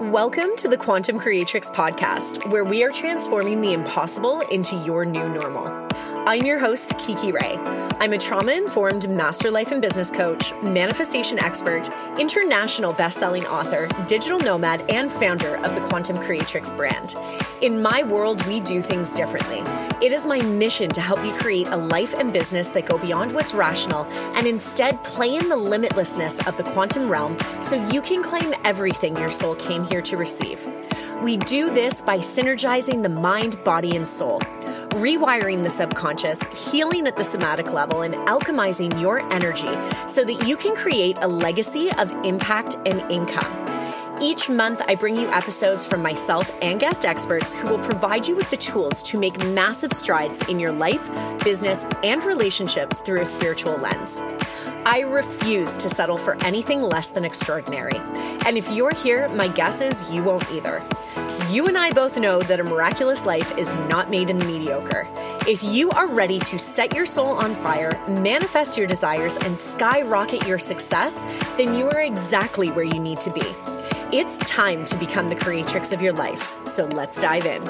Welcome to the Quantum Creatrix podcast, where we are transforming the impossible into your new normal. I'm your host, Kiki Ray. I'm a trauma informed master life and business coach, manifestation expert, international best selling author, digital nomad, and founder of the Quantum Creatrix brand. In my world, we do things differently. It is my mission to help you create a life and business that go beyond what's rational and instead play in the limitlessness of the quantum realm so you can claim everything your soul came here to receive. We do this by synergizing the mind, body, and soul rewiring the subconscious, healing at the somatic level, and alchemizing your energy so that you can create a legacy of impact and income. Each month, I bring you episodes from myself and guest experts who will provide you with the tools to make massive strides in your life, business, and relationships through a spiritual lens. I refuse to settle for anything less than extraordinary. And if you're here, my guess is you won't either. You and I both know that a miraculous life is not made in the mediocre. If you are ready to set your soul on fire, manifest your desires, and skyrocket your success, then you are exactly where you need to be. It's time to become the creatrix of your life. So let's dive in.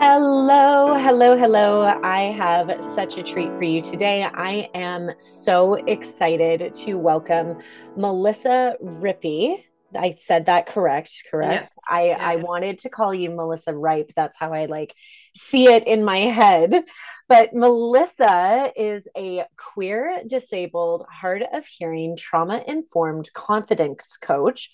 Hello, hello, hello. I have such a treat for you today. I am so excited to welcome Melissa Rippey. I said that correct, correct? Yes, I, yes. I wanted to call you Melissa Ripe. That's how I like see it in my head. But Melissa is a queer, disabled, hard of hearing, trauma informed confidence coach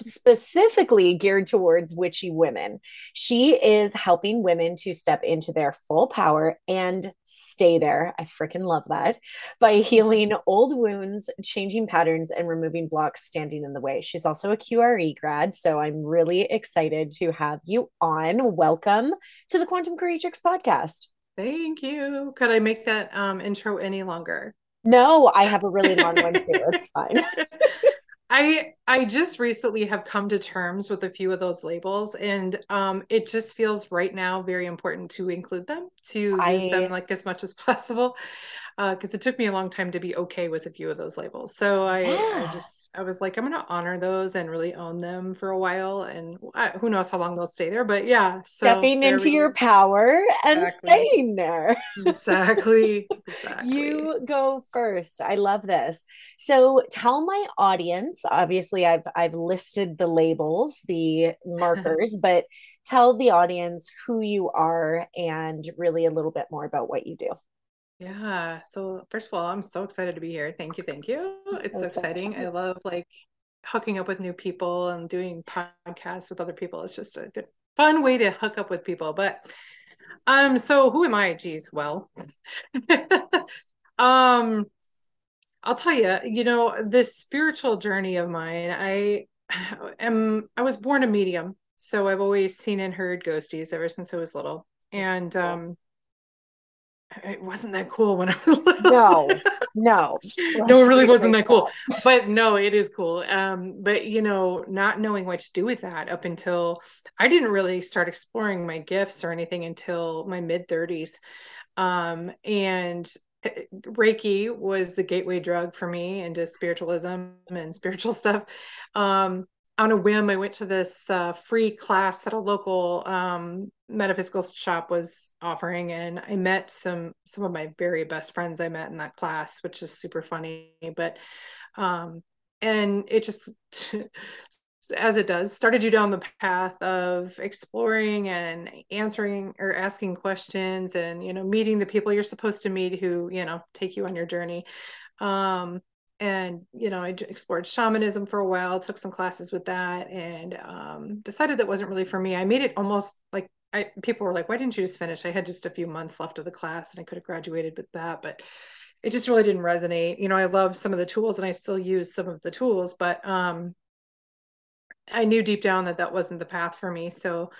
specifically geared towards witchy women. She is helping women to step into their full power and stay there. I freaking love that by healing old wounds, changing patterns, and removing blocks standing in the way. She's also a QRE grad. So I'm really excited to have you on. Welcome to the Quantum Creatrix podcast. Thank you. Could I make that um, intro any longer? No, I have a really long one too. It's fine. I I just recently have come to terms with a few of those labels, and um, it just feels right now very important to include them, to I, use them like as much as possible because uh, it took me a long time to be okay with a few of those labels. So I, yeah. I just I was like, I'm gonna honor those and really own them for a while, and I, who knows how long they'll stay there. But yeah, so stepping into your power and exactly. staying there. exactly. Exactly. You go first. I love this. So tell my audience. Obviously, I've I've listed the labels, the markers, but tell the audience who you are and really a little bit more about what you do. Yeah. So first of all, I'm so excited to be here. Thank you. Thank you. it's so exciting. I love like hooking up with new people and doing podcasts with other people. It's just a good fun way to hook up with people. But um, so who am I? Geez, well. um I'll tell you, you know, this spiritual journey of mine, I am I was born a medium. So I've always seen and heard ghosties ever since I was little. And cool. um it wasn't that cool when I was little. No, no, no, it really wasn't that cool. But no, it is cool. Um, but you know, not knowing what to do with that up until I didn't really start exploring my gifts or anything until my mid 30s. Um, and eh, Reiki was the gateway drug for me into spiritualism and spiritual stuff. Um, on a whim, I went to this uh, free class that a local um, metaphysical shop was offering, and I met some some of my very best friends I met in that class, which is super funny. But um, and it just as it does started you down the path of exploring and answering or asking questions and you know meeting the people you're supposed to meet who you know take you on your journey um and you know i explored shamanism for a while took some classes with that and um, decided that wasn't really for me. I made it almost like I, people were like why didn't you just finish? I had just a few months left of the class and i could have graduated with that but it just really didn't resonate. You know i love some of the tools and i still use some of the tools but um i knew deep down that that wasn't the path for me. So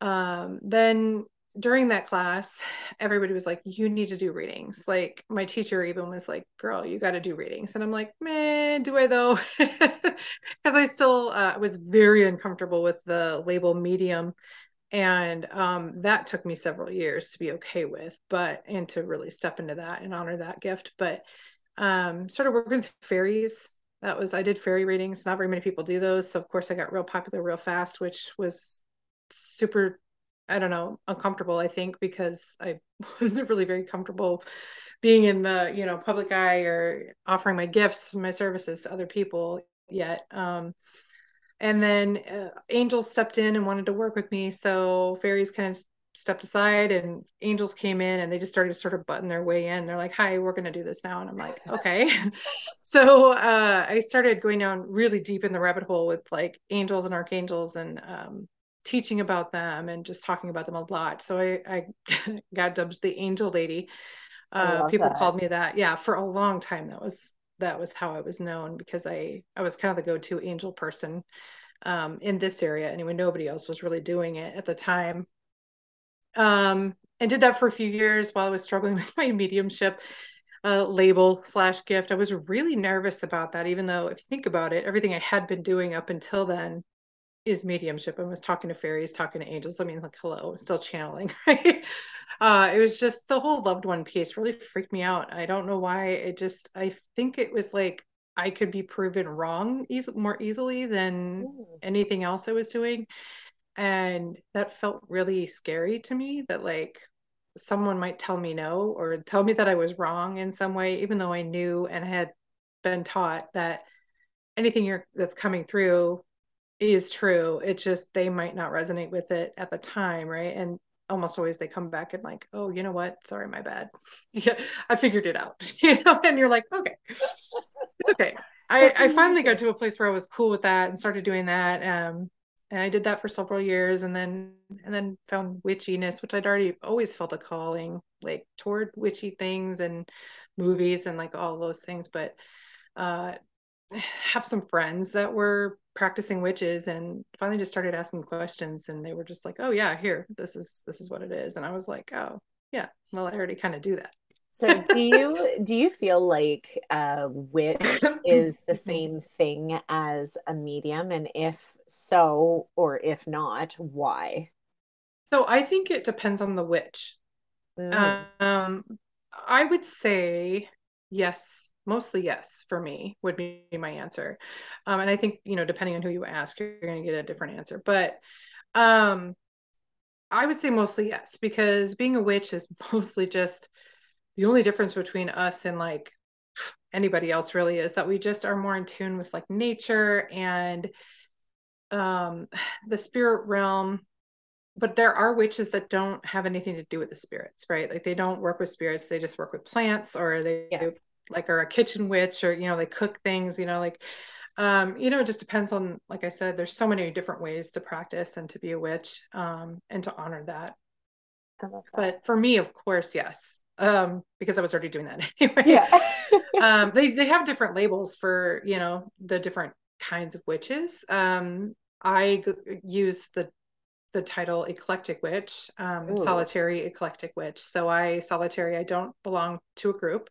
um then during that class, everybody was like, you need to do readings. Like my teacher even was like, girl, you got to do readings. And I'm like, man, do I though? Because I still uh, was very uncomfortable with the label medium. And um, that took me several years to be okay with, but, and to really step into that and honor that gift. But um, started working with fairies. That was I did fairy readings. Not very many people do those, so of course I got real popular real fast, which was super. I don't know, uncomfortable. I think because I wasn't really very comfortable being in the you know public eye or offering my gifts, my services to other people yet. Um, and then uh, angels stepped in and wanted to work with me, so fairies kind of stepped aside and angels came in and they just started to sort of button their way in they're like hi we're going to do this now and i'm like okay so uh, i started going down really deep in the rabbit hole with like angels and archangels and um, teaching about them and just talking about them a lot. So i, I got dubbed the angel lady. Uh, people that. called me that yeah for a long time. That was that was how i was known because i i was kind of the go-to angel person um, in this area anyway. Nobody else was really doing it at the time. Um, and did that for a few years while I was struggling with my mediumship uh, label slash gift. I was really nervous about that, even though if you think about it, everything I had been doing up until then is mediumship. I was talking to fairies, talking to angels. I mean, like, hello, I'm still channeling, right? Uh, it was just the whole loved one piece really freaked me out. I don't know why. It just, I think it was like I could be proven wrong easy, more easily than Ooh. anything else I was doing and that felt really scary to me that like someone might tell me no or tell me that I was wrong in some way even though I knew and had been taught that anything you're that's coming through is true. It's just they might not resonate with it at the time right? And almost always they come back and like oh you know what? Sorry my bad. Yeah i figured it out you know and you're like okay it's okay. I, I finally got to a place where I was cool with that and started doing that. Um, and I did that for several years and then and then found witchiness which I'd already always felt a calling like toward witchy things and movies and like all those things but uh have some friends that were practicing witches and finally just started asking questions and they were just like oh yeah here this is this is what it is and I was like oh yeah well I already kind of do that so do you do you feel like a witch is the same thing as a medium? And if so, or if not, why? So I think it depends on the witch. Mm. Um, I would say yes, mostly yes for me would be my answer. Um, and I think, you know, depending on who you ask, you're going to get a different answer. But um, I would say mostly yes, because being a witch is mostly just the only difference between us and like anybody else really is that we just are more in tune with like nature and um the spirit realm but there are witches that don't have anything to do with the spirits right like they don't work with spirits they just work with plants or they yeah. Like are a kitchen witch or you know they cook things you know like um you know it just depends on like i said there's so many different ways to practice and to be a witch um and to honor that, that. but for me of course yes um because i was already doing that anyway. Yeah. um they they have different labels for you know the different kinds of witches. Um i g- use the the title eclectic witch um solitary eclectic witch. So i solitary i don't belong to a group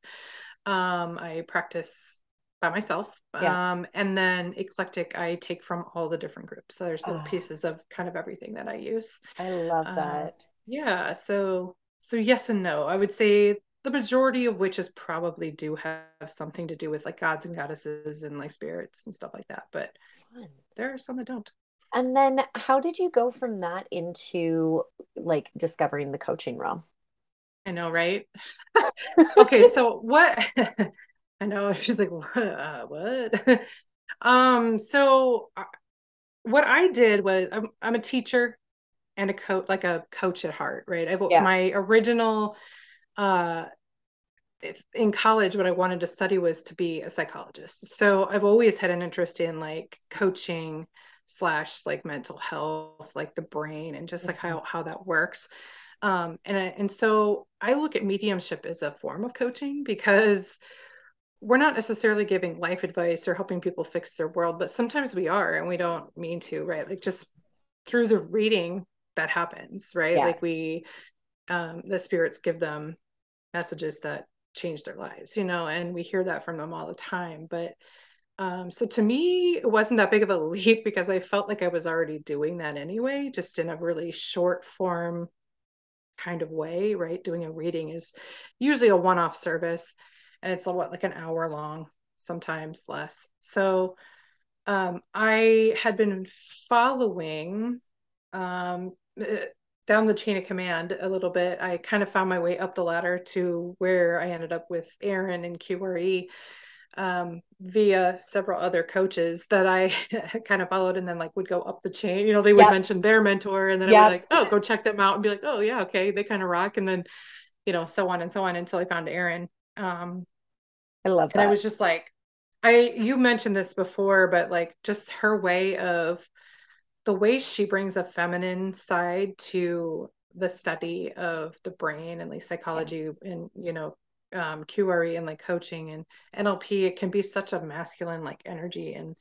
um i practice by myself yeah. um and then eclectic i take from all the different groups so there's little oh. pieces of kind of everything that i use i love um, that yeah so so yes and no. I would say the majority of witches probably do have something to do with like gods and goddesses and like spirits and stuff like that. But Fun. there are some that don't. And then how did you go from that into like discovering the coaching realm? I know, right? okay, so what I know she's like what, uh, what? um so uh, what I did was I'm, I'm a teacher and a coach like a coach at heart right i've yeah. my original uh if, in college what i wanted to study was to be a psychologist so i've always had an interest in like coaching slash like mental health like the brain and just like mm-hmm. how how that works um and and so i look at mediumship as a form of coaching because we're not necessarily giving life advice or helping people fix their world but sometimes we are and we don't mean to right? Like just through the reading that happens right? Yeah. like we um the spirits give them messages that change their lives you know and we hear that from them all the time. But um so to me it wasn't that big of a leap because i felt like i was already doing that anyway just in a really short form kind of way right doing a reading is usually a one-off service and it's a, what like an hour long, sometimes less. So um, I had been following um, eh, down the chain of command a little bit. I kind of found my way up the ladder to where I ended up with Aaron and QRE um, via several other coaches that I kind of followed and then like would go up the chain. You know, they would yep. mention their mentor and then yep. I would like, oh, go check them out and be like, oh yeah, okay, they kind of rock. And then, you know, so on and so on until I found Aaron. Um, I love that. And I was just like, I you mentioned this before, but like just her way of the way she brings a feminine side to the study of the brain and like psychology yeah. and you know um, QRE and like coaching and NLP, it can be such a masculine like energy. And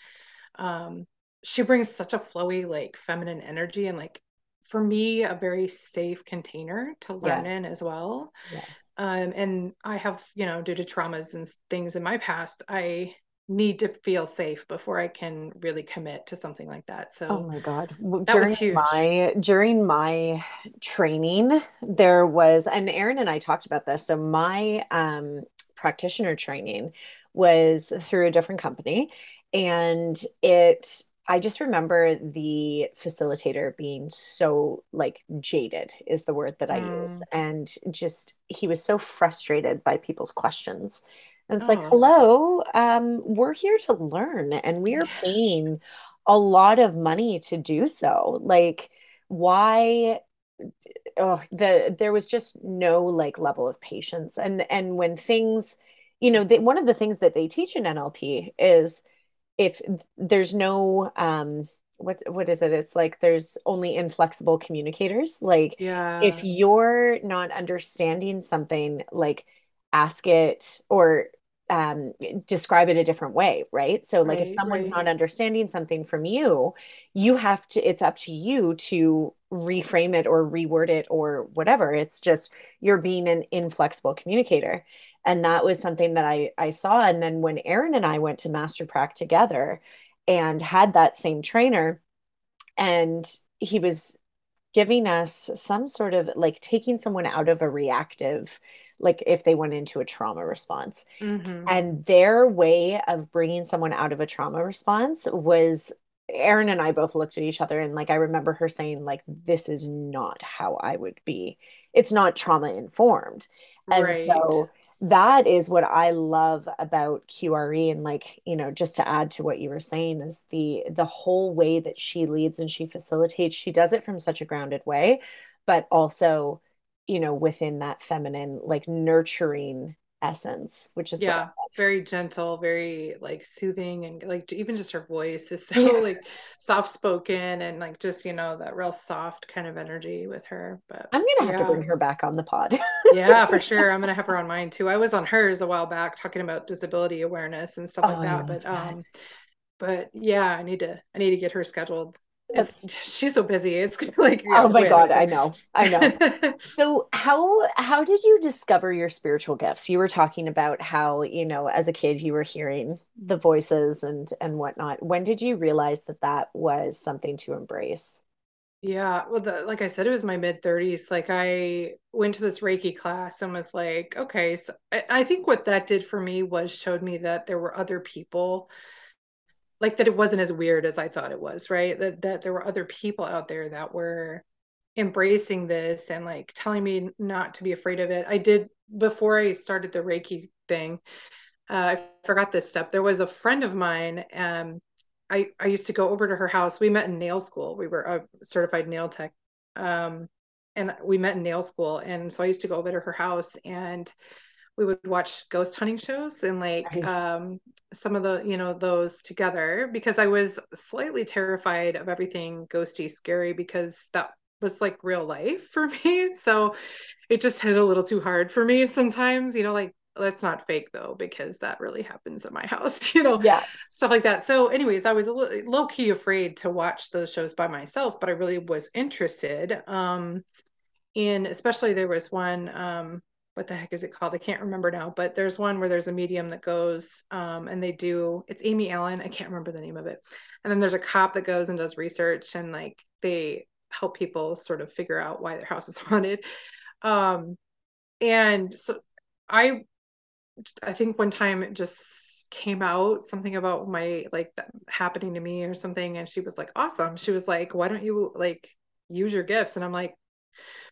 um, she brings such a flowy, like feminine energy and like for me, a very safe container to learn yes. in as well. Yes. Um, and I have, you know, due to traumas and things in my past, I need to feel safe before I can really commit to something like that. So Oh my god. During my during my training there was and Aaron and I talked about this. So my um practitioner training was through a different company and it I just remember the facilitator being so like jaded is the word that I mm. use and just he was so frustrated by people's questions and it's oh. like, hello, um, we're here to learn and we are paying a lot of money to do so. Like, why? Oh, the there was just no like level of patience. And and when things, you know, they, one of the things that they teach in NLP is if there's no um what what is it it's like there's only inflexible communicators like yeah if you're not understanding something like ask it or um, describe it a different way, right? So, like, right, if someone's right. not understanding something from you, you have to, it's up to you to reframe it or reword it or whatever. It's just you're being an inflexible communicator. And that was something that I, I saw. And then when Aaron and I went to Master Prac together and had that same trainer, and he was giving us some sort of like taking someone out of a reactive like if they went into a trauma response mm-hmm. and their way of bringing someone out of a trauma response was Aaron and I both looked at each other and like I remember her saying like this is not how I would be. It's not trauma informed. And right. so that is what I love about QRE and like, you know, just to add to what you were saying is the the whole way that she leads and she facilitates, she does it from such a grounded way, but also, you know, within that feminine like nurturing essence, which is yeah, very gentle, very like soothing, and like even just her voice is so yeah. like soft spoken and like just you know that real soft kind of energy with her. But I'm gonna have yeah. to bring her back on the pod. yeah, for sure. I'm gonna have her on mine too. I was on hers a while back talking about disability awareness and stuff oh, like that. But that. um, but yeah, I need to I need to get her scheduled she's so busy it's like oh my god i know i know. So how how did you discover your spiritual gifts? You were talking about how you know as a kid you were hearing the voices and and whatnot. When did you realize that that was something to embrace? Yeah well the, like i said it was my mid 30s like i went to this reiki class and was like okay so I, I think what that did for me was showed me that there were other people like that it wasn't as weird as I thought it was, right? That that there were other people out there that were embracing this and like telling me not to be afraid of it. I did before I started the Reiki thing. Uh, I forgot this step. There was a friend of mine. Um, I I used to go over to her house. We met in nail school. We were a certified nail tech. Um, and we met in nail school, and so I used to go over to her house and we would watch ghost hunting shows and like nice. um, some of the you know those together because I was slightly terrified of everything ghosty scary because that was like real life for me. So it just hit a little too hard for me sometimes you know like that's not fake though because that really happens at my house you know yeah. stuff like that. So anyways i was a little low key afraid to watch those shows by myself but i really was interested um in especially there was one um what the heck is it called? I can't remember now, but there's one where there's a medium that goes um, and they do it's Amy Allan. I can't remember the name of it. And then there's a cop that goes and does research and like they help people sort of figure out why their house is haunted. Um, and so I I think one time it just came out something about my like happening to me or something. And she was like, awesome. She was like, why don't you like use your gifts? And I'm like,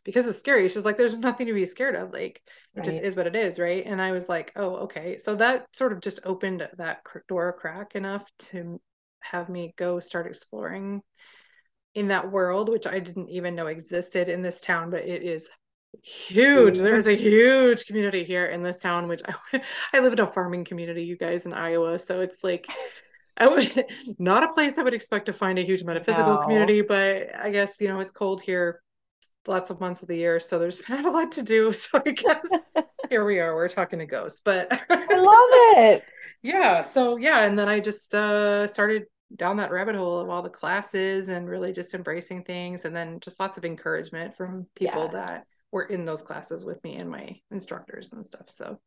because it's scary. She's like, there's nothing to be scared of. Like, it just is what it is. Right. And I was like, oh, okay. So that sort of just opened that door crack enough to have me go start exploring in that world, which I didn't even know existed in this town, but it is huge. There's a huge community here in this town, which I, I live in a farming community, you guys in Iowa. So it's like, I would not a place I would expect to find a huge metaphysical no. community, but I guess, you know, it's cold here lots of months of the year. So there's not a lot to do. So I guess here we are, we're talking to ghosts, but I love it. Yeah. So yeah. And then I just uh, started down that rabbit hole of all the classes and really just embracing things and then just lots of encouragement from people yeah. that were in those classes with me and my instructors and stuff so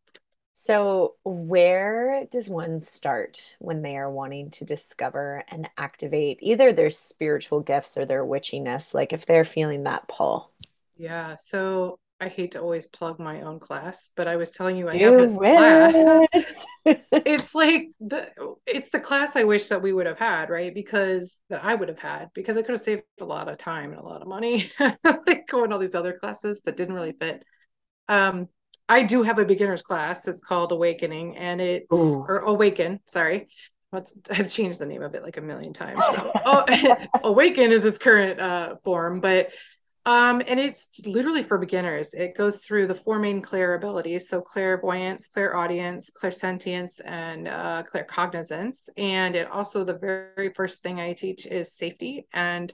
so where does one start when they are wanting to discover and activate either their spiritual gifts or their witchiness like if they're feeling that pull yeah so I hate to always plug my own class, but I was telling you I have this class. it's like the it's the class I wish that we would have had, right? Because that I would have had because I could have saved a lot of time and a lot of money like going all these other classes that didn't really fit. Um, I do have a beginner's class. It's called Awakening, and it Ooh. or Awaken. Sorry, what's I've changed the name of it like a million times. So oh, Awaken is its current uh, form, but um, and it's literally for beginners. It goes through the four main clair abilities. So clairvoyance, clairaudience, clairsentience, and uh, claircognizance. And it also, the very first thing I teach is safety and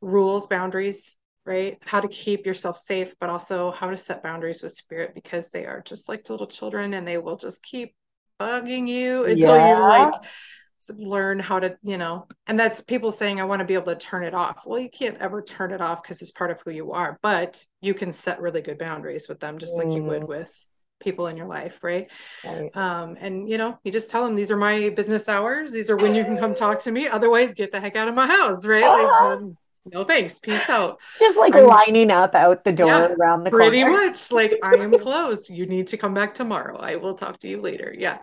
rules, boundaries, right? How to keep yourself safe, but also how to set boundaries with spirit because they are just like little children and they will just keep bugging you until yeah. you're like learn how to you know and that's people saying i want to be able to turn it off well you can't ever turn it off because it's part of who you are but you can set really good boundaries with them just mm. like you would mm. with people in your life right? right um and you know you just tell them these are my business hours these are when you can come talk to me otherwise get the heck out of my house right like um, no thanks. Peace out. Just like I'm, lining up out the door yeah, around the pretty corner. much. Like i am closed. You need to come back tomorrow. I will talk to you later. Yeah.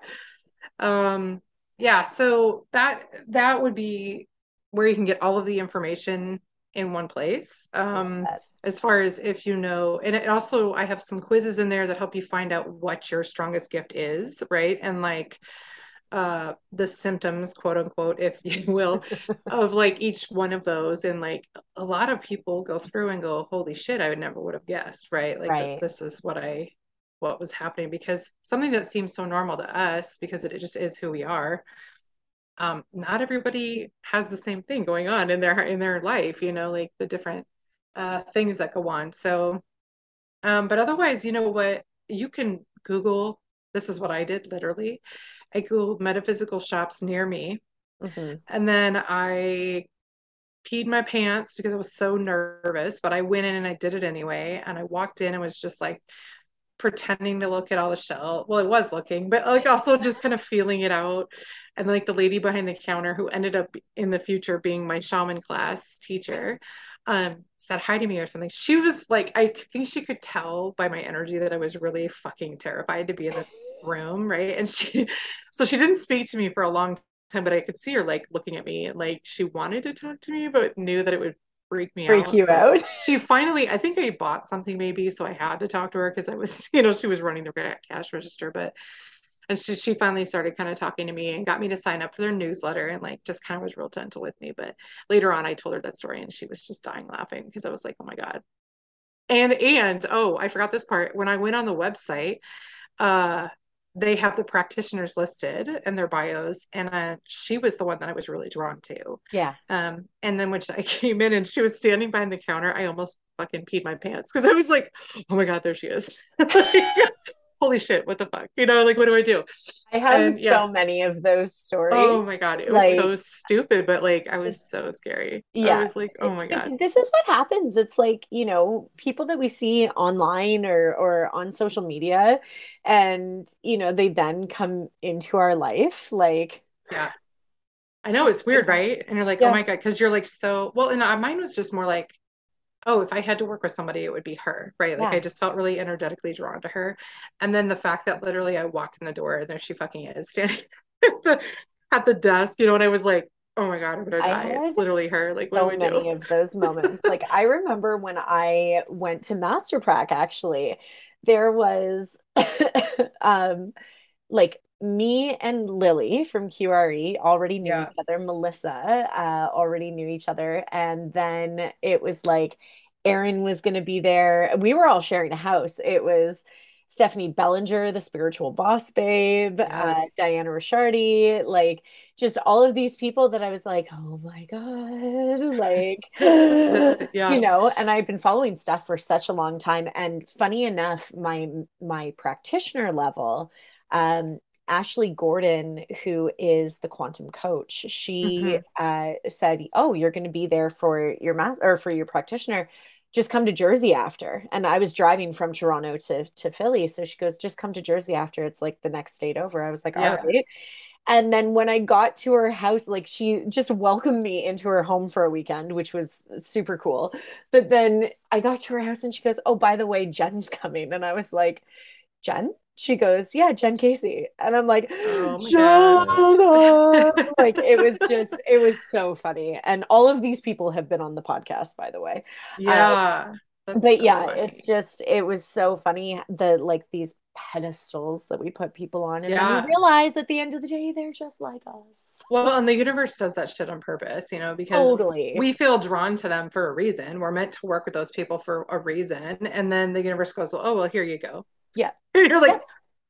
Um yeah so that that would be where you can get all of the information in one place. Um as far as if you know and it also i have some quizzes in there that help you find out what your strongest gift is right? And like uh the symptoms quote unquote if you will of like each one of those. And like a lot of people go through and go holy shit i would never would have guessed right? Like right. this is what i what was happening. Because something that seems so normal to us because it, just is who we are um, not everybody has the same thing going on in their in their life you know like the different uh, things that go on. So um, but otherwise you know what? You can google this is what i did literally i googled metaphysical shops near me mm-hmm. and then i peed my pants because I was so nervous, but I went in and I did it anyway. And I walked in and was just like pretending to look at all the shell. Well, it was looking, but like also just kind of feeling it out. And like the lady behind the counter who ended up in the future being my shaman class teacher um said hi to me or something. She was like, I think she could tell by my energy that I was really fucking terrified to be in this room, right? And she so she didn't speak to me for a long time, but I could see her like looking at me and like she wanted to talk to me, but knew that it would freak me out. freak out. you so out. She finally, I think I bought something maybe, so I had to talk to her because I was, you know, she was running the cash register, but and she she finally started kind of talking to me and got me to sign up for their newsletter and like just kind of was real gentle with me. But later on, I told her that story and she was just dying laughing because I was like, oh my god. And and oh, I forgot this part. When I went on the website, uh, they have the practitioners listed and their bios and uh, she was the one that i was really drawn to yeah um and then when i came in and she was standing behind the counter i almost fucking peed my pants because i was like oh my god there she is holy shit, what the fuck? You know, like what do I do? I have and, so many of those stories. Oh my god, it like, was so stupid, but like I was so scary. Yeah. I was like, oh my god. This is what happens. It's like, you know, people that we see online or or on social media and you know, they then come into our life like Yeah. I know it's weird, right? And you're like, oh yeah. oh my god, because you're like so well, and uh, mine was just more like oh, if I had to work with somebody, it would be her, right? Like yeah. I just felt really energetically drawn to her. And then the fact that literally I walk in the door and there she fucking is standing at the, at the desk, you know, and I was like, oh my god, I'm gonna die. It's literally her. Like, so what do we many do? of those moments. like I remember when I went to Master Prac, actually, there was um like me and Lily from QRE already knew yeah. each other. Melissa uh, already knew each other. And then it was like Aaron was going to be there. We were all sharing a house. It was Stephanie Bellinger, the spiritual boss babe, uh, yes. uh, Diana Ricciardi, like just all of these people that I was like, oh my God, like, yeah. you know, and I've been following stuff for such a long time. And funny enough, my, my practitioner level, um, Ashley Gordon, who is the quantum coach, she mm-hmm. uh, said, "Oh, you're going to be there for your mass or for your practitioner. Just come to Jersey after." And I was driving from Toronto to to Philly, so she goes, "Just come to Jersey after. It's like the next state over." I was like, yeah. "All right." And then when I got to her house, like she just welcomed me into her home for a weekend, which was super cool. But then I got to her house and she goes, Oh, by the way, Jen's coming. And I was like, Jen? She goes, Yeah, Jen Casey. And I'm like, oh like it was just, it was so funny. And all of these people have been on the podcast, by the way. Yeah. Um, but so yeah, funny. it's just it was so funny the like these pedestals that we put people on, and yeah. then we realize at the end of the day they're just like us. Well, and the universe does that shit on purpose, you know, because totally. we feel drawn to them for a reason. We're meant to work with those people for a reason, and then the universe goes, well, "Oh, well, here you go." Yeah. you're like, yeah.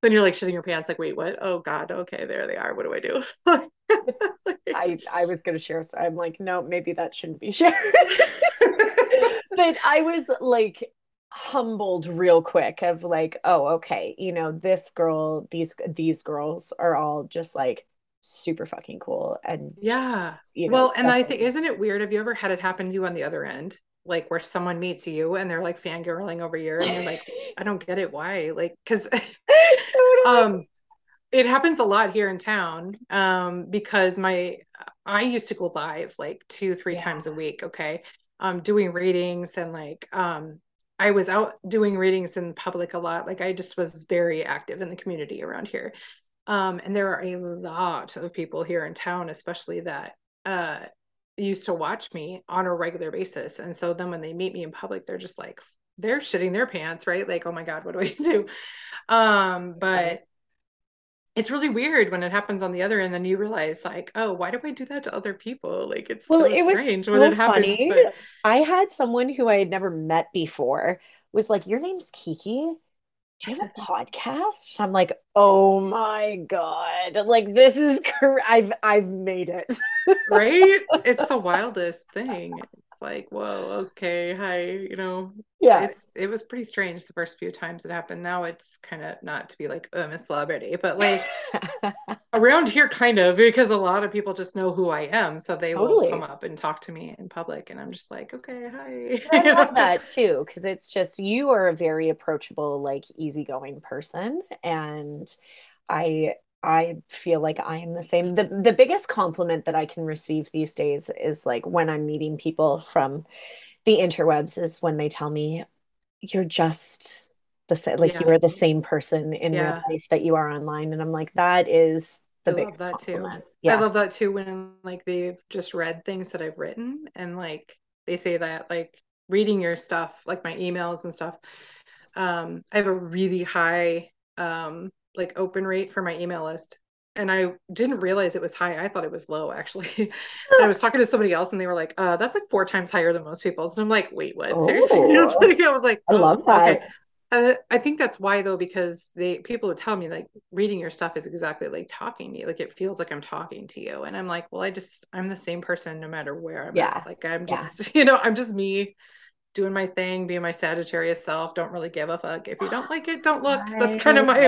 then you're like shitting your pants, like, wait, what? Oh God, okay, there they are. What do I do? I I was gonna share, so I'm like, no, maybe that shouldn't be shared. but I was like humbled real quick of like, oh, okay, you know, this girl, these these girls are all just like super fucking cool and yeah just, you know, well and i think isn't it weird have you ever had it happen to you on the other end like where someone meets you and they're like fangirling over you and you're like i don't get it why? Like because um it happens a lot here in town um because my i used to go live like two three yeah. times a week okay? Um doing readings and like um i was out doing readings in public a lot like i just was very active in the community around here. Um and there are a lot of people here in town especially that uh used to watch me on a regular basis. And so then when they meet me in public, they're just like, they're shitting their pants, right? Like, oh my God, what do I do? Um, but it's really weird when it happens on the other end, then you realize like, oh, why do I do that to other people? Like it's well, so it was strange so when it happens. But... I had someone who I had never met before was like, Your name's Kiki do you have a podcast? I'm like, oh my god, like this is I've I've made it. right? It's the wildest thing like, whoa, okay, hi, you know. Yeah. It's it was pretty strange the first few times it happened. Now it's kind of not to be like, oh, I'm a celebrity, but like around here kind of because a lot of people just know who I am. So they totally. will come up and talk to me in public. And I'm just like, okay, hi. I love that too, because it's just you are a very approachable, like easygoing person. And I I feel like I am the same. The the biggest compliment that I can receive these days is like when I'm meeting people from the interwebs is when they tell me you're just the same like yeah. you are the same person in yeah. real life that you are online and I'm like that is the I biggest love that compliment. too. Yeah. I love that too when like they've just read things that I've written and like they say that like reading your stuff like my emails and stuff um I have a really high um like open rate for my email list and I didn't realize it was high. I thought it was low actually. I was talking to somebody else and they were like, uh, that's like four times higher than most people's. And I'm like, wait, what? Oh. Seriously? I was like, I, was like oh, I love that. Okay. And I think that's why though, because they people would tell me like reading your stuff is exactly like talking to you. Like it feels like I'm talking to you. And I'm like, well, I just I'm the same person no matter where I'm yeah. At. Like I'm just, yeah. you know, I'm just me doing my thing, being my Sagittarius self. Don't really give a fuck. If you don't like it, don't look. That's kind of my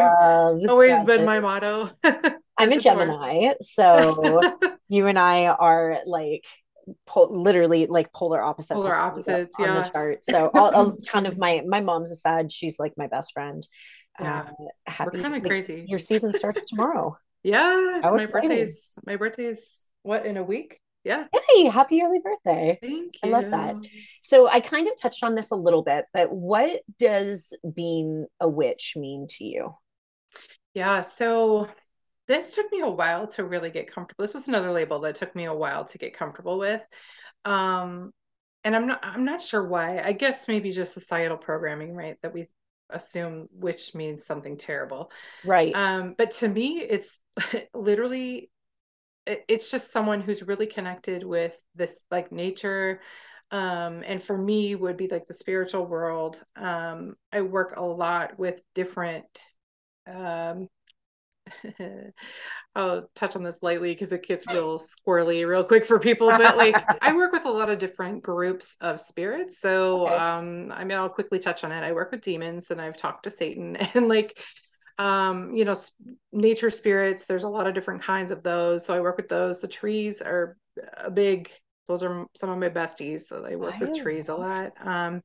always been my motto. I'm a Gemini, so you and I are like po- literally like polar opposites. Polar opposites, on, yeah. The chart. So a, a ton of my my mom's a Sag. She's like my best friend. Yeah, uh, happy. We're kind of like, crazy. Your season starts tomorrow. yes, my exciting. birthday's my birthday's what in a week? Yeah. Hey, happy early birthday. Thank you. I love that. So I kind of touched on this a little bit, but what does being a witch mean to you? Yeah. So this took me a while to really get comfortable. This was another label that took me a while to get comfortable with. Um, and I'm not I'm not sure why. I guess maybe just societal programming, right? That we assume witch means something terrible. Right. Um, but to me, it's literally it, it's just someone who's really connected with this like nature. Um, and for me would be like the spiritual world. Um, I work a lot with different um I'll touch on this lightly because it gets real squirrely real quick for people. But like I work with a lot of different groups of spirits. So Okay. um I mean I'll quickly touch on it. I work with demons and I've talked to Satan and like um you know nature spirits there's a lot of different kinds of those. So i work with those. The trees are a big those are some of my besties. So i work with trees a lot. Um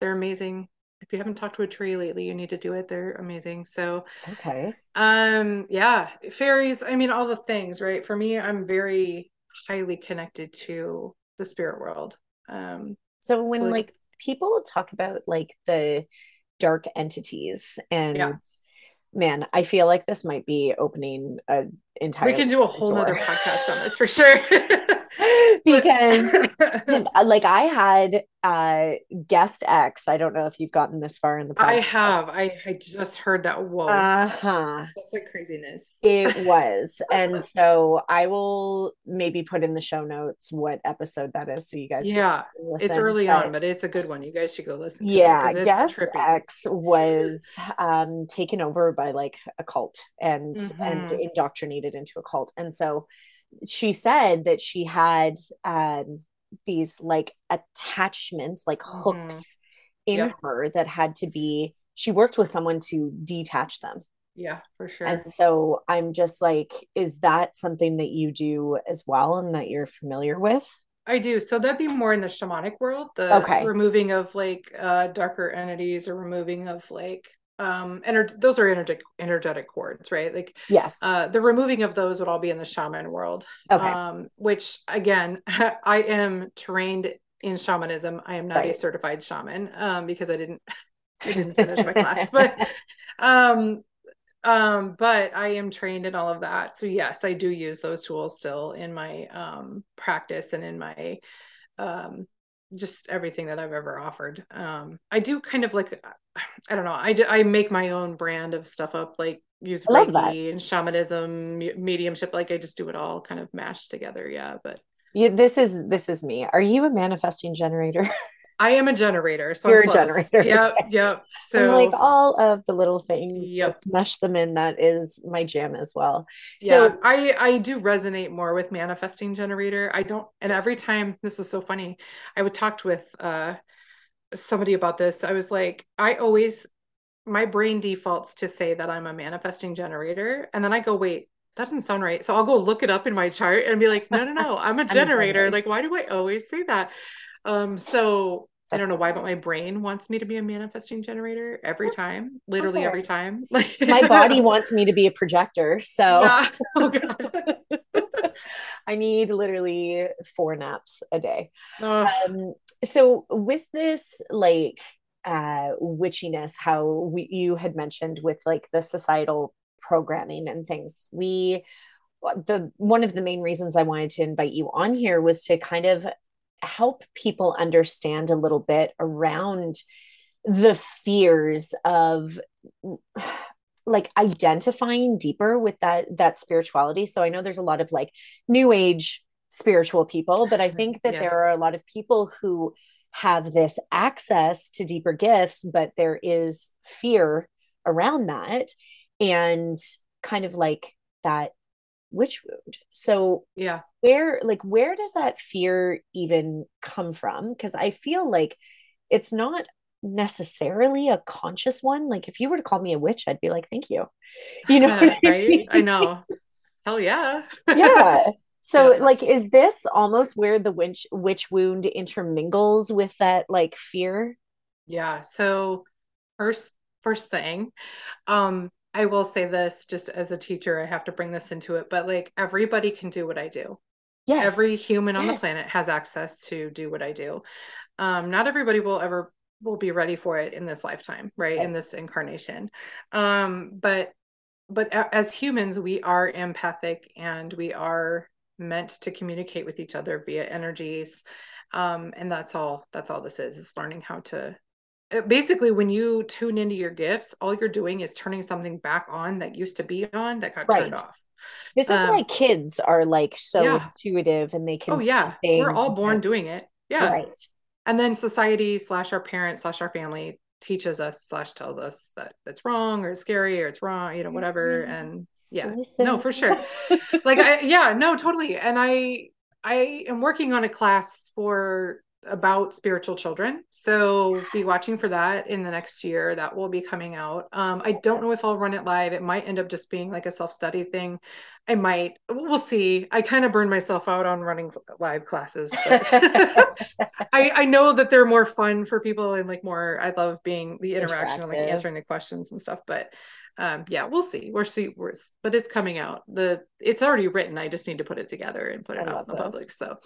they're amazing. If you haven't talked to a tree lately you need to do it. They're amazing. So Okay. um yeah fairies i mean all the things right? For me i'm very highly connected to the spirit world. Um So when So, like- like people talk about like the dark entities and Yeah. Man, I feel like this might be opening a we can do a whole nother door. podcast on this for sure because like I had uh guest X. I don't know if you've gotten this far in the podcast. I have. I, I just heard that. Whoa. Uh-huh. That's like craziness. It was. And so I will maybe put in the show notes what episode that is so you guys can Yeah. It's early but- on, but it's a good one. You guys should go listen to yeah, it guest trippy. X was um taken over by like a cult and and Mhm. Indoctrinated into a cult. And so she said that she had um these like attachments, like Mhm. hooks in Yep. her that had to be she worked with someone to detach them. Yeah, for sure. And so I'm just like, is that something that you do as well and that you're familiar with? I do. So that'd be more in the shamanic world, the Okay. removing of like uh darker entities or removing of like um ener- those are energetic energetic cords, right? Like Yes. uh the removing of those would all be in the shaman world. okay. Um which again, I am trained in shamanism. I am not a certified shaman um because I didn't I didn't finish my class, but um um but I am trained in all of that. So yes, I do use those tools still in my um practice and in my um just everything that I've ever offered. Um I do kind of like I don't know. I do, I make my own brand of stuff up like use. Reiki and shamanism, mediumship like I just do it all kind of mashed together. Yeah, but Yeah, this is this is me. Are you a manifesting generator? I am a generator, so You're I'm a generator. Yep, yep. and So like all of the little things, Yep. just mesh them in. That is my jam as well. yeah, So I I do resonate more with manifesting generator. I don't, and every time this is so funny. I would talk with uh somebody about this. I was like, I always my brain defaults to say that I'm a manifesting generator, and then I go, wait. That doesn't sound right. So I'll go look it up in my chart and be like, no, no, no, I'm a generator. Like, why do I always say that? Um, so I don't know why, but my brain wants me to be a manifesting generator every time, literally Okay. every time. Like my body wants me to be a projector. So Yeah. Oh, God. I need literally four naps a day. Um, so with this like uh witchiness, how we you had mentioned with like the societal programming and things, we the one of the main reasons I wanted to invite you on here was to kind of help people understand a little bit around the fears of like identifying deeper with that that spirituality so i know there's a lot of like new age spiritual people but i think that Yeah. there are a lot of people who have this access to deeper gifts but there is fear around that and kind of like that witch wound so yeah. where like where does that fear even come from because i feel like it's not necessarily a conscious one like if you were to call me a witch i'd be like thank you you know I right? I know. Hell yeah. yeah so Yeah. like is this almost where the witch witch wound intermingles with that like fear Yeah. So first first thing, um, I will say this just as a teacher, I have to bring this into it, but like everybody can do what I do. yes. every human on yes. the planet has access to do what i do um, not everybody will ever will be ready for it in this lifetime right, in this incarnation. Um, but but as humans we are empathic and we are meant to communicate with each other via energies. Um, and that's all that's all this is is learning how to uh, basically when you tune into your gifts all you're doing is turning something back on that used to be on that got right. turned off. This is um, why kids are like so yeah. intuitive and they can oh yeah. we're all born doing it. Yeah. Right and then society slash our parents slash our family teaches us slash tells us that it's wrong or it's scary or it's wrong you know whatever mm-hmm. and yeah. no for sure. Like i yeah no totally and i i am working on a class for about spiritual children. So yes. be watching for that in the next year. That will be coming out. Um, i don't know if i'll run it live. It might end up just being like a self-study thing. I might. We'll see. I kind of burned myself out on running live classes I, I know that they're more fun for people and like more i love being the interaction and like answering the questions and stuff but um yeah we'll see. We'll see we're, but it's coming out. The it's already written. I just need to put it together and put it I out in the public so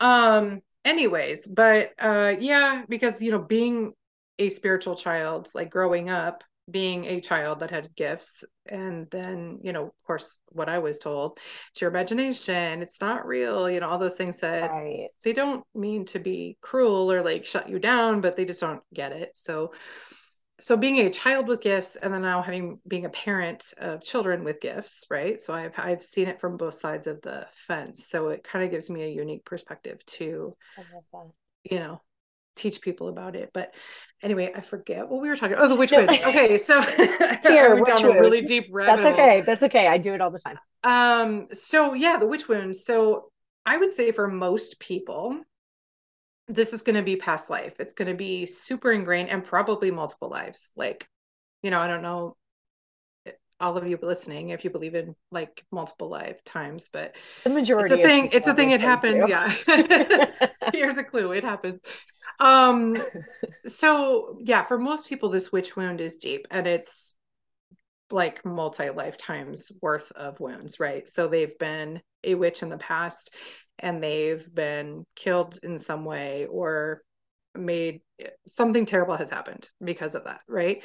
um anyways but uh yeah because you know being a spiritual child like growing up being a child that had gifts and then you know of course what i was told it's your imagination it's not real you know all those things that right. they don't mean to be cruel or like shut you down but they just don't get it so so being a child with gifts and then now having being a parent of children with gifts right? So i've i've seen it from both sides of the fence. So it kind of gives me a unique perspective to you know teach people about it. But anyway i forget what we were talking oh the witch wound okay so here went down a really deep rabbit that's okay hole. that's okay. I do it all the time. Um so yeah the witch wound so i would say for most people this is going to be past life. It's going to be super ingrained and probably multiple lives. Like, you know, I don't know all of you listening if you believe in like multiple lifetimes, but the majority it's a thing. It's a thing. It happens. Yeah. Here's a clue. It happens. Um, so yeah, for most people, this witch wound is deep and it's like multi lifetimes worth of wounds, right? So they've been a witch in the past and they've been killed in some way or made something terrible has happened because of that right?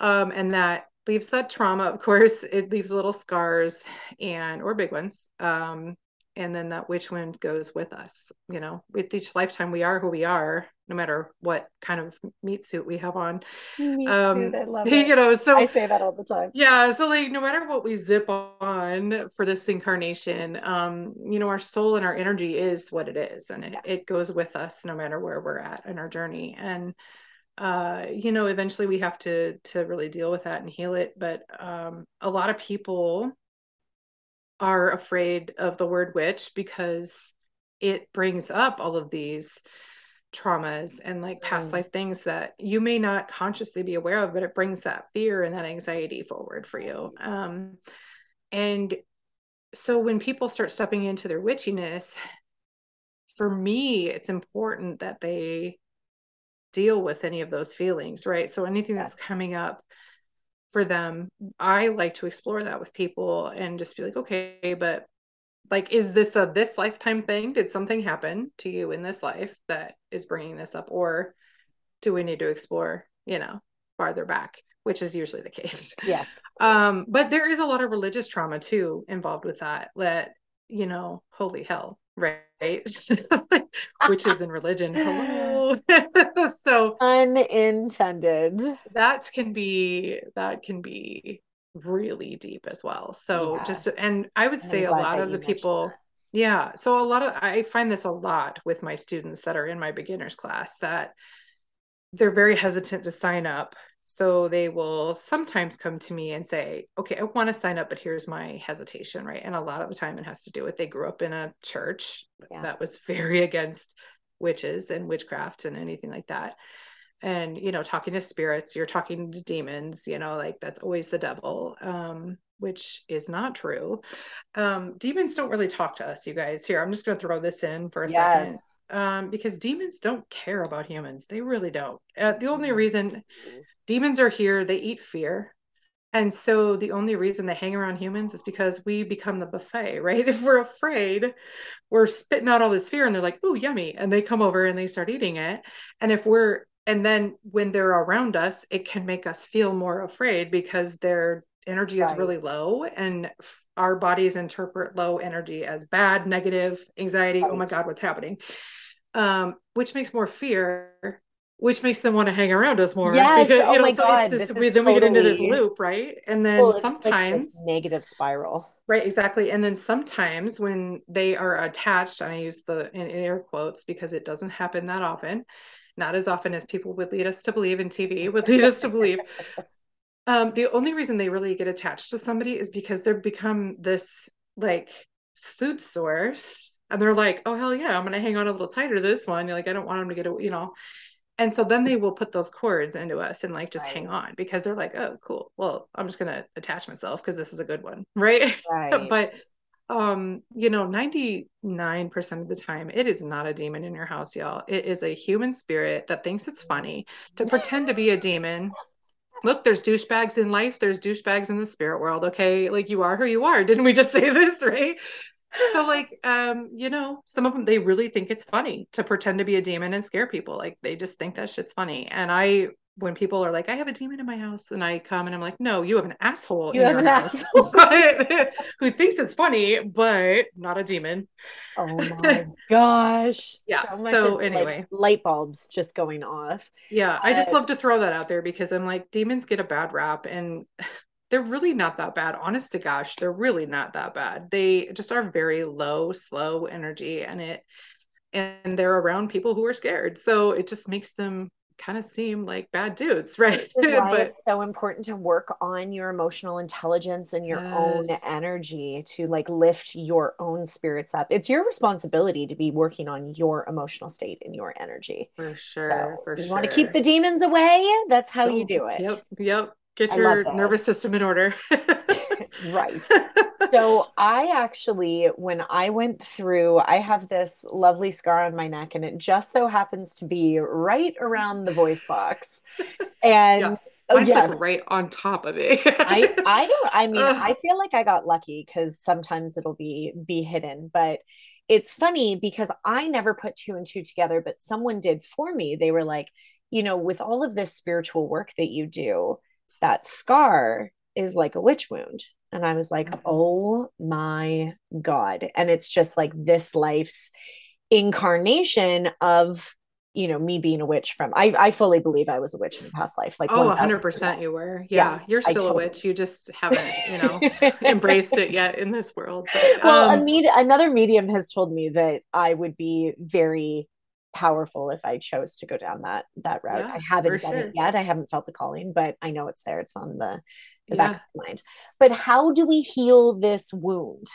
Um, and that leaves that trauma of course it leaves little scars and or big ones um, and then that witch wound goes with us you know? With each lifetime we are who we are no matter what kind of meat suit we have on. Meat um suit, I love it. you know so i say that all the time. Yeah so like no matter what we zip on for this incarnation um you know our soul and our energy is what it is and it, yeah. it goes with us no matter where we're at in our journey. And uh you know eventually we have to to really deal with that and heal it. But um a lot of people are afraid of the word witch because it brings up all of these traumas and like past mm. life things that you may not consciously be aware of but it brings that fear and that anxiety forward for you. Um and so when people start stepping into their witchiness for me it's important that they deal with any of those feelings right? So anything that's coming up for them i like to explore that with people and just be like okay but like is this a this lifetime thing? Did something happen to you in this life that is bringing this up? Or do we need to explore you know farther back? Which is usually the case. Yes. Um but there is a lot of religious trauma too involved with that that you know holy hell right which is in religion. Hello. So unintended. That can be that can be really deep as well. So yeah. just and i would say a lot of the people yeah so a lot of i find this a lot with my students that are in my beginners class that they're very hesitant to sign up so they will sometimes come to me and say, okay, I want to sign up, but here's my hesitation, right? And a lot of the time it has to do with they grew up in a church yeah. that was very against witches and witchcraft and anything like that. And, you know, talking to spirits, you're talking to demons, you know, like that's always the devil, um, which is not true. Um, demons don't really talk to us, you guys. Here, I'm just going to throw this in for a yes. second um, because demons don't care about humans. They really don't. Uh, the only mm-hmm. reason demons are here, they eat fear And so the only reason they hang around humans is because we become the buffet, right? If we're afraid, we're spitting out all this fear and they're like, oh, yummy. And they come over and they start eating it. And if we're, and then when they're around us, it can make us feel more afraid because their energy right. is really low and our bodies interpret low energy as bad, negative, anxiety. Right. Oh my God, what's happening? Um, which makes more fear which makes them want to hang around us more. Yes. Because, oh know, my so god. This, this then totally... we get into this loop, right? And then well, sometimes like negative spiral. Right, exactly. And then sometimes when they are attached, and I use the in air quotes because it doesn't happen that often, not as often as people would lead us to believe in TV would lead us to believe. Um, the only reason they really get attached to somebody is because they've become this like food source and they're like, oh hell yeah, I'm gonna hang on a little tighter to this one. You're like, I don't want them to get a, you know, and so then they will put those cords into us and like just right. hang on because they're like oh cool well i'm just going to attach myself because this is a good one right, right. but um you know 99% of the time it is not a demon in your house y'all it is a human spirit that thinks it's funny to pretend to be a demon look there's douchebags in life there's douchebags in the spirit world okay? Like you are who you are. Didn't we just say this right? So like um you know some of them they really think it's funny to pretend to be a demon and scare people. Like they just think that shit's funny. And i when people are like i have a demon in my house and i come and i'm like no you have an asshole you have an house who thinks it's funny but not a demon oh my gosh yeah so, so anyway like light bulbs just going off yeah i just love to throw that out there because i'm like demons get a bad rap and they're really not that bad. Honest to gosh, they're really not that bad. They just are very low, slow energy and it and they're around people who are scared. So it just makes them kind of seem like bad dudes, right? This is why but, it's so important to work on your emotional intelligence and your yes. own energy to like lift your own spirits up. It's your responsibility to be working on your emotional state and your energy. For sure. So for you sure. want to keep the demons away. That's how oh, you do it. Yep. Yep. Get your nervous system in order. right. So I actually, when I went through, I have this lovely scar on my neck, and it just so happens to be right around the voice box. And yeah. Oh, yes. like right on top of it. I I don't I mean I feel like I got lucky because sometimes it'll be be hidden, but it's funny because I never put two and two together, but someone did for me. They were like, you know, with all of this spiritual work that you do, that scar is like a witch wound. And I was like, mm-hmm. oh my God. And it's just like this life's incarnation of you know me being a witch from i i fully believe i was a witch in a past life like oh 100%, 100% you were yeah, yeah you're still a witch you just haven't you know embraced it yet in this world but, well um, a med- another medium has told me that i would be very powerful if I chose to go down that that route. Yeah, I haven't done sure. it yet. I haven't felt the calling, but I know it's there. It's on the, the yeah. back of my mind. But how do we heal this wound?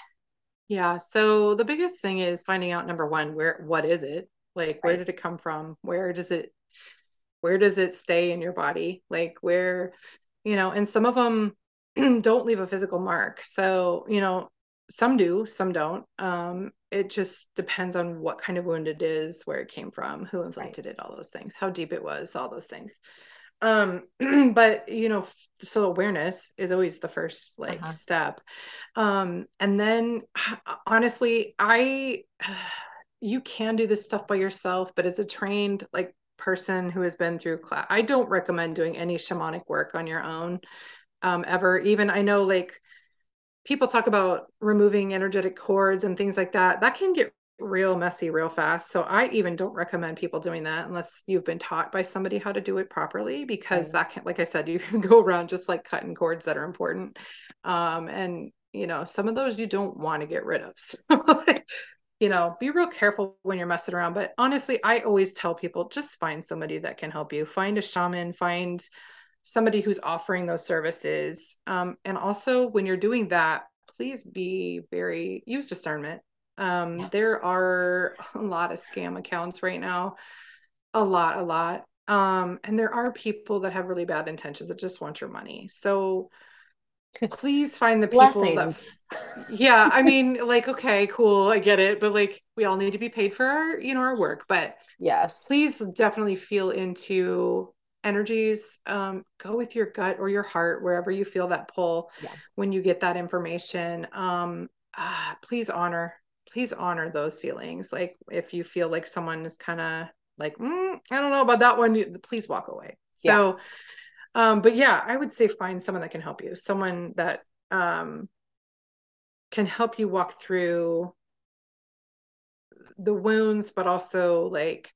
Yeah. So the biggest thing is finding out number one, where what is it? Like right. where did it come from? Where does it where does it stay in your body? Like where, you know, and some of them don't leave a physical mark. So, you know, some do, some don't. Um, it just depends on what kind of wound it is, where it came from, who inflicted right. it, all those things, how deep it was, all those things. Um, but you know, so awareness is always the first like uh-huh. step. Um, and then honestly, I you can do this stuff by yourself, but as a trained like person who has been through class, I don't recommend doing any shamanic work on your own um ever. Even I know like people talk about removing energetic cords and things like that that can get real messy real fast. So i even don't recommend people doing that unless you've been taught by somebody how to do it properly because right. that can like i said you can go around just like cutting cords that are important. Um and you know some of those you don't want to get rid of. So you know be real careful when you're messing around. But honestly i always tell people just find somebody that can help you. Find a shaman find somebody who's offering those services. Um, and also, when you're doing that, please be very use discernment. Um, yes. There are a lot of scam accounts right now, a lot, a lot. Um, and there are people that have really bad intentions that just want your money. So please find the people Blessings. that yeah i mean like okay cool i get it but like we all need to be paid for our you know our work but yes please definitely feel into energies um, go with your gut or your heart wherever you feel that pull yeah. when you get that information um, ah, please honor please honor those feelings like if you feel like someone is kind of like mm, i don't know about that one you, please walk away yeah. so um but yeah i would say find someone that can help you someone that um can help you walk through the wounds but also like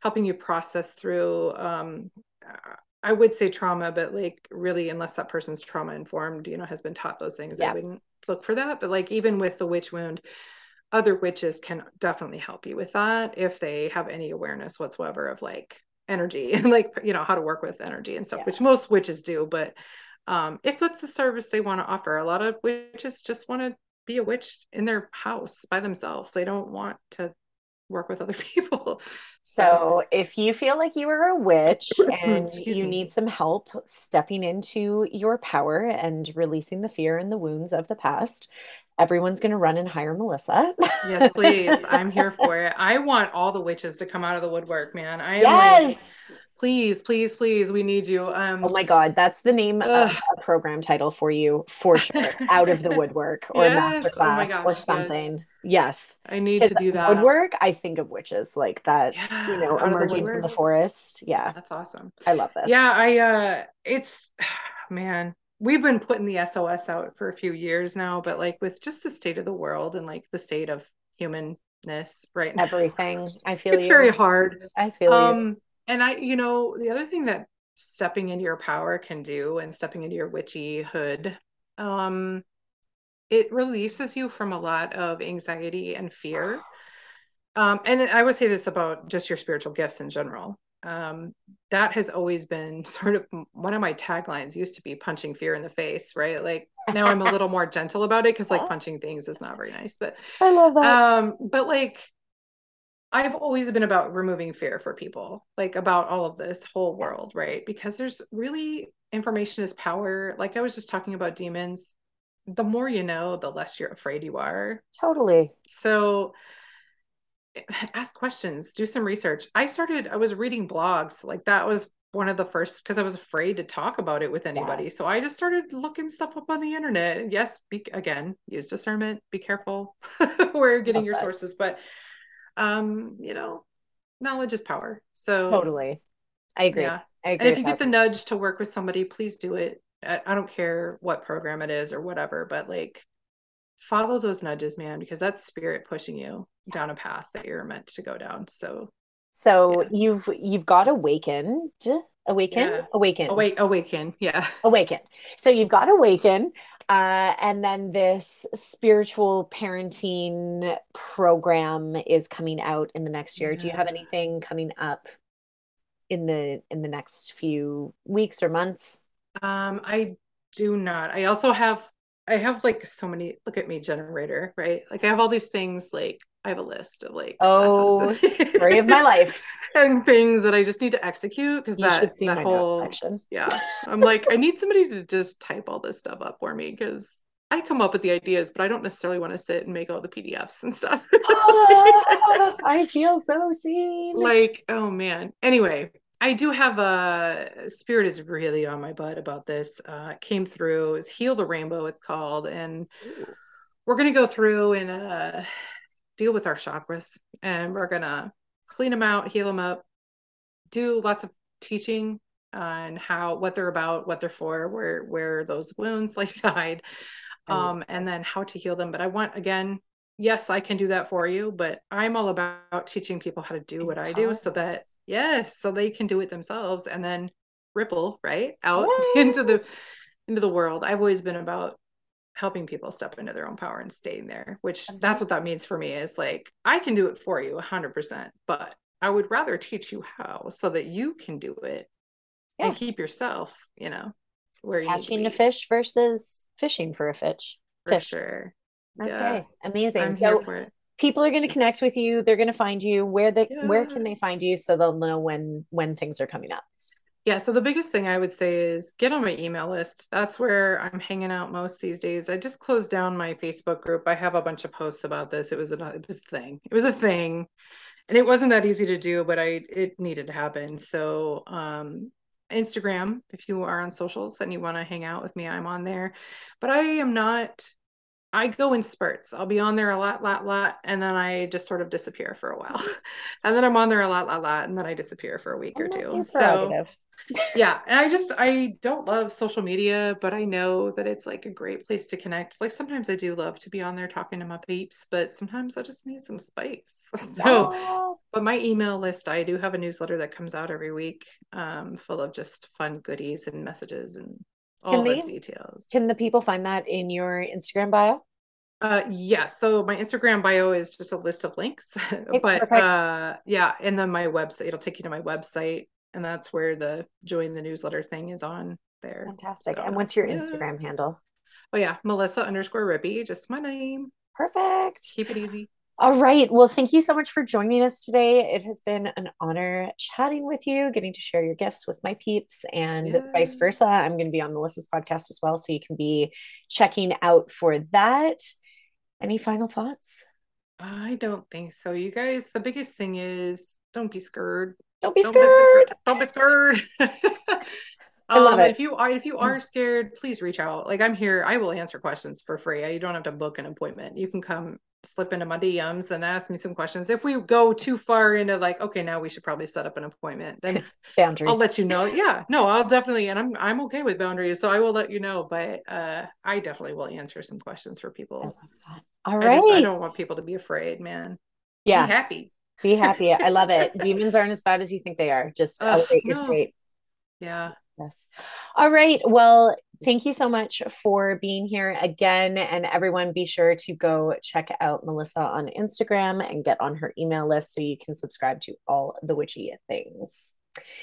helping you process through um I would say trauma, but like really, unless that person's trauma informed, you know, has been taught those things, yeah. I wouldn't look for that. But like even with the witch wound, other witches can definitely help you with that if they have any awareness whatsoever of like energy and like you know how to work with energy and stuff, yeah. which most witches do. But um, if that's the service they want to offer, a lot of witches just want to be a witch in their house by themselves. They don't want to work with other people. So, if you feel like you are a witch and you me. need some help stepping into your power and releasing the fear and the wounds of the past, everyone's going to run and hire Melissa. yes, please. I'm here for it. I want all the witches to come out of the woodwork, man. I am yes. Like, please, please, please, we need you. Um, oh my God, that's the name ugh. of a program title for you for sure. out of the woodwork or yes. masterclass oh gosh, or something. Yes. Yes. I need to do that. Woodwork, I think of witches like that's, yeah, you know, emerging the from the forest. Yeah. That's awesome. I love this. Yeah, I uh it's man, we've been putting the SOS out for a few years now, but like with just the state of the world and like the state of humanness right now. Everything. I feel it's you. very hard. I feel um you. and I, you know, the other thing that stepping into your power can do and stepping into your witchy hood um it releases you from a lot of anxiety and fear. Um, and I would say this about just your spiritual gifts in general. Um, that has always been sort of one of my taglines used to be punching fear in the face, right? Like now I'm a little more gentle about it because like punching things is not very nice, but I love that. Um, but like I've always been about removing fear for people, like about all of this whole world, right? Because there's really information is power. Like I was just talking about demons the more you know, the less you're afraid you are. Totally. So ask questions, do some research. I started, I was reading blogs. Like that was one of the first because I was afraid to talk about it with anybody. Yeah. So I just started looking stuff up on the internet. Yes, be, again, use discernment, be careful where you're getting your that. sources. But um, you know, knowledge is power. So totally. I agree. Yeah. I agree and if you get the nudge to work with somebody, please do it. I, don't care what program it is or whatever, but like follow those nudges, man, because that's spirit pushing you down a path that you're meant to go down. So so yeah. you've you've got awakened awaken yeah. awaken awake awaken yeah awaken so you've got awaken uh, and then this spiritual parenting program is coming out in the next year yeah. do you have anything coming up in the in the next few weeks or months um, I do not. I also have I have like so many look at me generator, right? Like I have all these things like I have a list of like oh story of my life and things that I just need to execute because that that whole. Yeah. I'm like, I need somebody to just type all this stuff up for me because I come up with the ideas, but I don't necessarily want to sit and make all the PDFs and stuff. oh, I feel so seen. Like, oh man. Anyway, I do have a spirit is really on my butt about this. Uh, came through is heal the rainbow. It's called, and Ooh. we're gonna go through and uh, deal with our chakras, and we're gonna clean them out, heal them up, do lots of teaching on how what they're about, what they're for, where where those wounds like died, um, and then how to heal them. But I want again, yes, I can do that for you, but I'm all about teaching people how to do what I do so that yes so they can do it themselves and then ripple right out into the into the world. I've always been about helping people step into their own power and staying there which that's what that means for me is like i can do it for you 100% but i would rather teach you how so that you can do it yeah. and keep yourself you know where you catching a fish versus fishing for a fish for fish. sure. Okay yeah. amazing. I'm so people are going to connect with you they're going to find you where they yeah. where can they find you so they'll know when when things are coming up? Yeah so the biggest thing i would say is get on my email list. That's where i'm hanging out most these days. I just closed down my facebook group. I have a bunch of posts about this. It was a it was a thing. It was a thing. And it wasn't that easy to do but i it needed to happen. So um Instagram, if you are on socials and you want to hang out with me, I'm on there. But I am not I go in spurts. I'll be on there a lot, lot, lot, and then I just sort of disappear for a while. and then I'm on there a lot, lot, lot, and then I disappear for a week or two. So yeah, and I just I don't love social media, but I know that it's like a great place to connect. Like sometimes I do love to be on there talking to my peeps, but sometimes I just need some space. so, yeah. but my email list, I do have a newsletter that comes out every week, um, full of just fun goodies and messages and all can the they, details. Can the people find that in your Instagram bio? Uh yeah, so my Instagram bio is just a list of links. but uh yeah, and then my website, it'll take you to my website and that's where the join the newsletter thing is on there. Fantastic. So, and what's your yeah. Instagram handle? Oh yeah, Melissa underscore Rippey, just my name. Perfect. Keep it easy. All right. Well, thank you so much for joining us today. It has been an honor chatting with you, getting to share your gifts with my peeps, and yeah. vice versa. I'm going to be on Melissa's podcast as well. So you can be checking out for that. Any final thoughts? I don't think so. You guys, the biggest thing is don't be scared. Don't be scared. Don't be scared. Don't be scared. I love um, it. If you are if you are scared, please reach out. Like I'm here. I will answer questions for free. You don't have to book an appointment. You can come slip into my DMs and ask me some questions. If we go too far into like, okay, now we should probably set up an appointment, then boundaries. I'll let you know. Yeah, no, I'll definitely, and I'm I'm okay with boundaries, so I will let you know. But uh, I definitely will answer some questions for people. All right. I, just, I don't want people to be afraid, man. Yeah, be happy. Be happy. I love it. Demons aren't as bad as you think they are. Just uh, elevate your state. Yeah. Yes. All right. Well, thank you so much for being here again. And everyone, be sure to go check out Melissa on Instagram and get on her email list so you can subscribe to all the witchy things.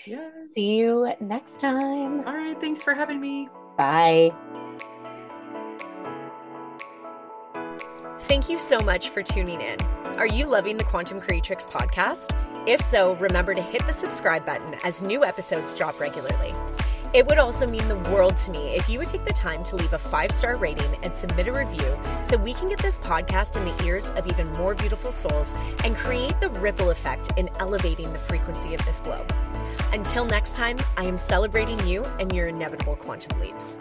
Yes. See you next time. All right. Thanks for having me. Bye. Thank you so much for tuning in. Are you loving the Quantum Creatrix podcast? If so, remember to hit the subscribe button as new episodes drop regularly. It would also mean the world to me if you would take the time to leave a five star rating and submit a review so we can get this podcast in the ears of even more beautiful souls and create the ripple effect in elevating the frequency of this globe. Until next time, I am celebrating you and your inevitable quantum leaps.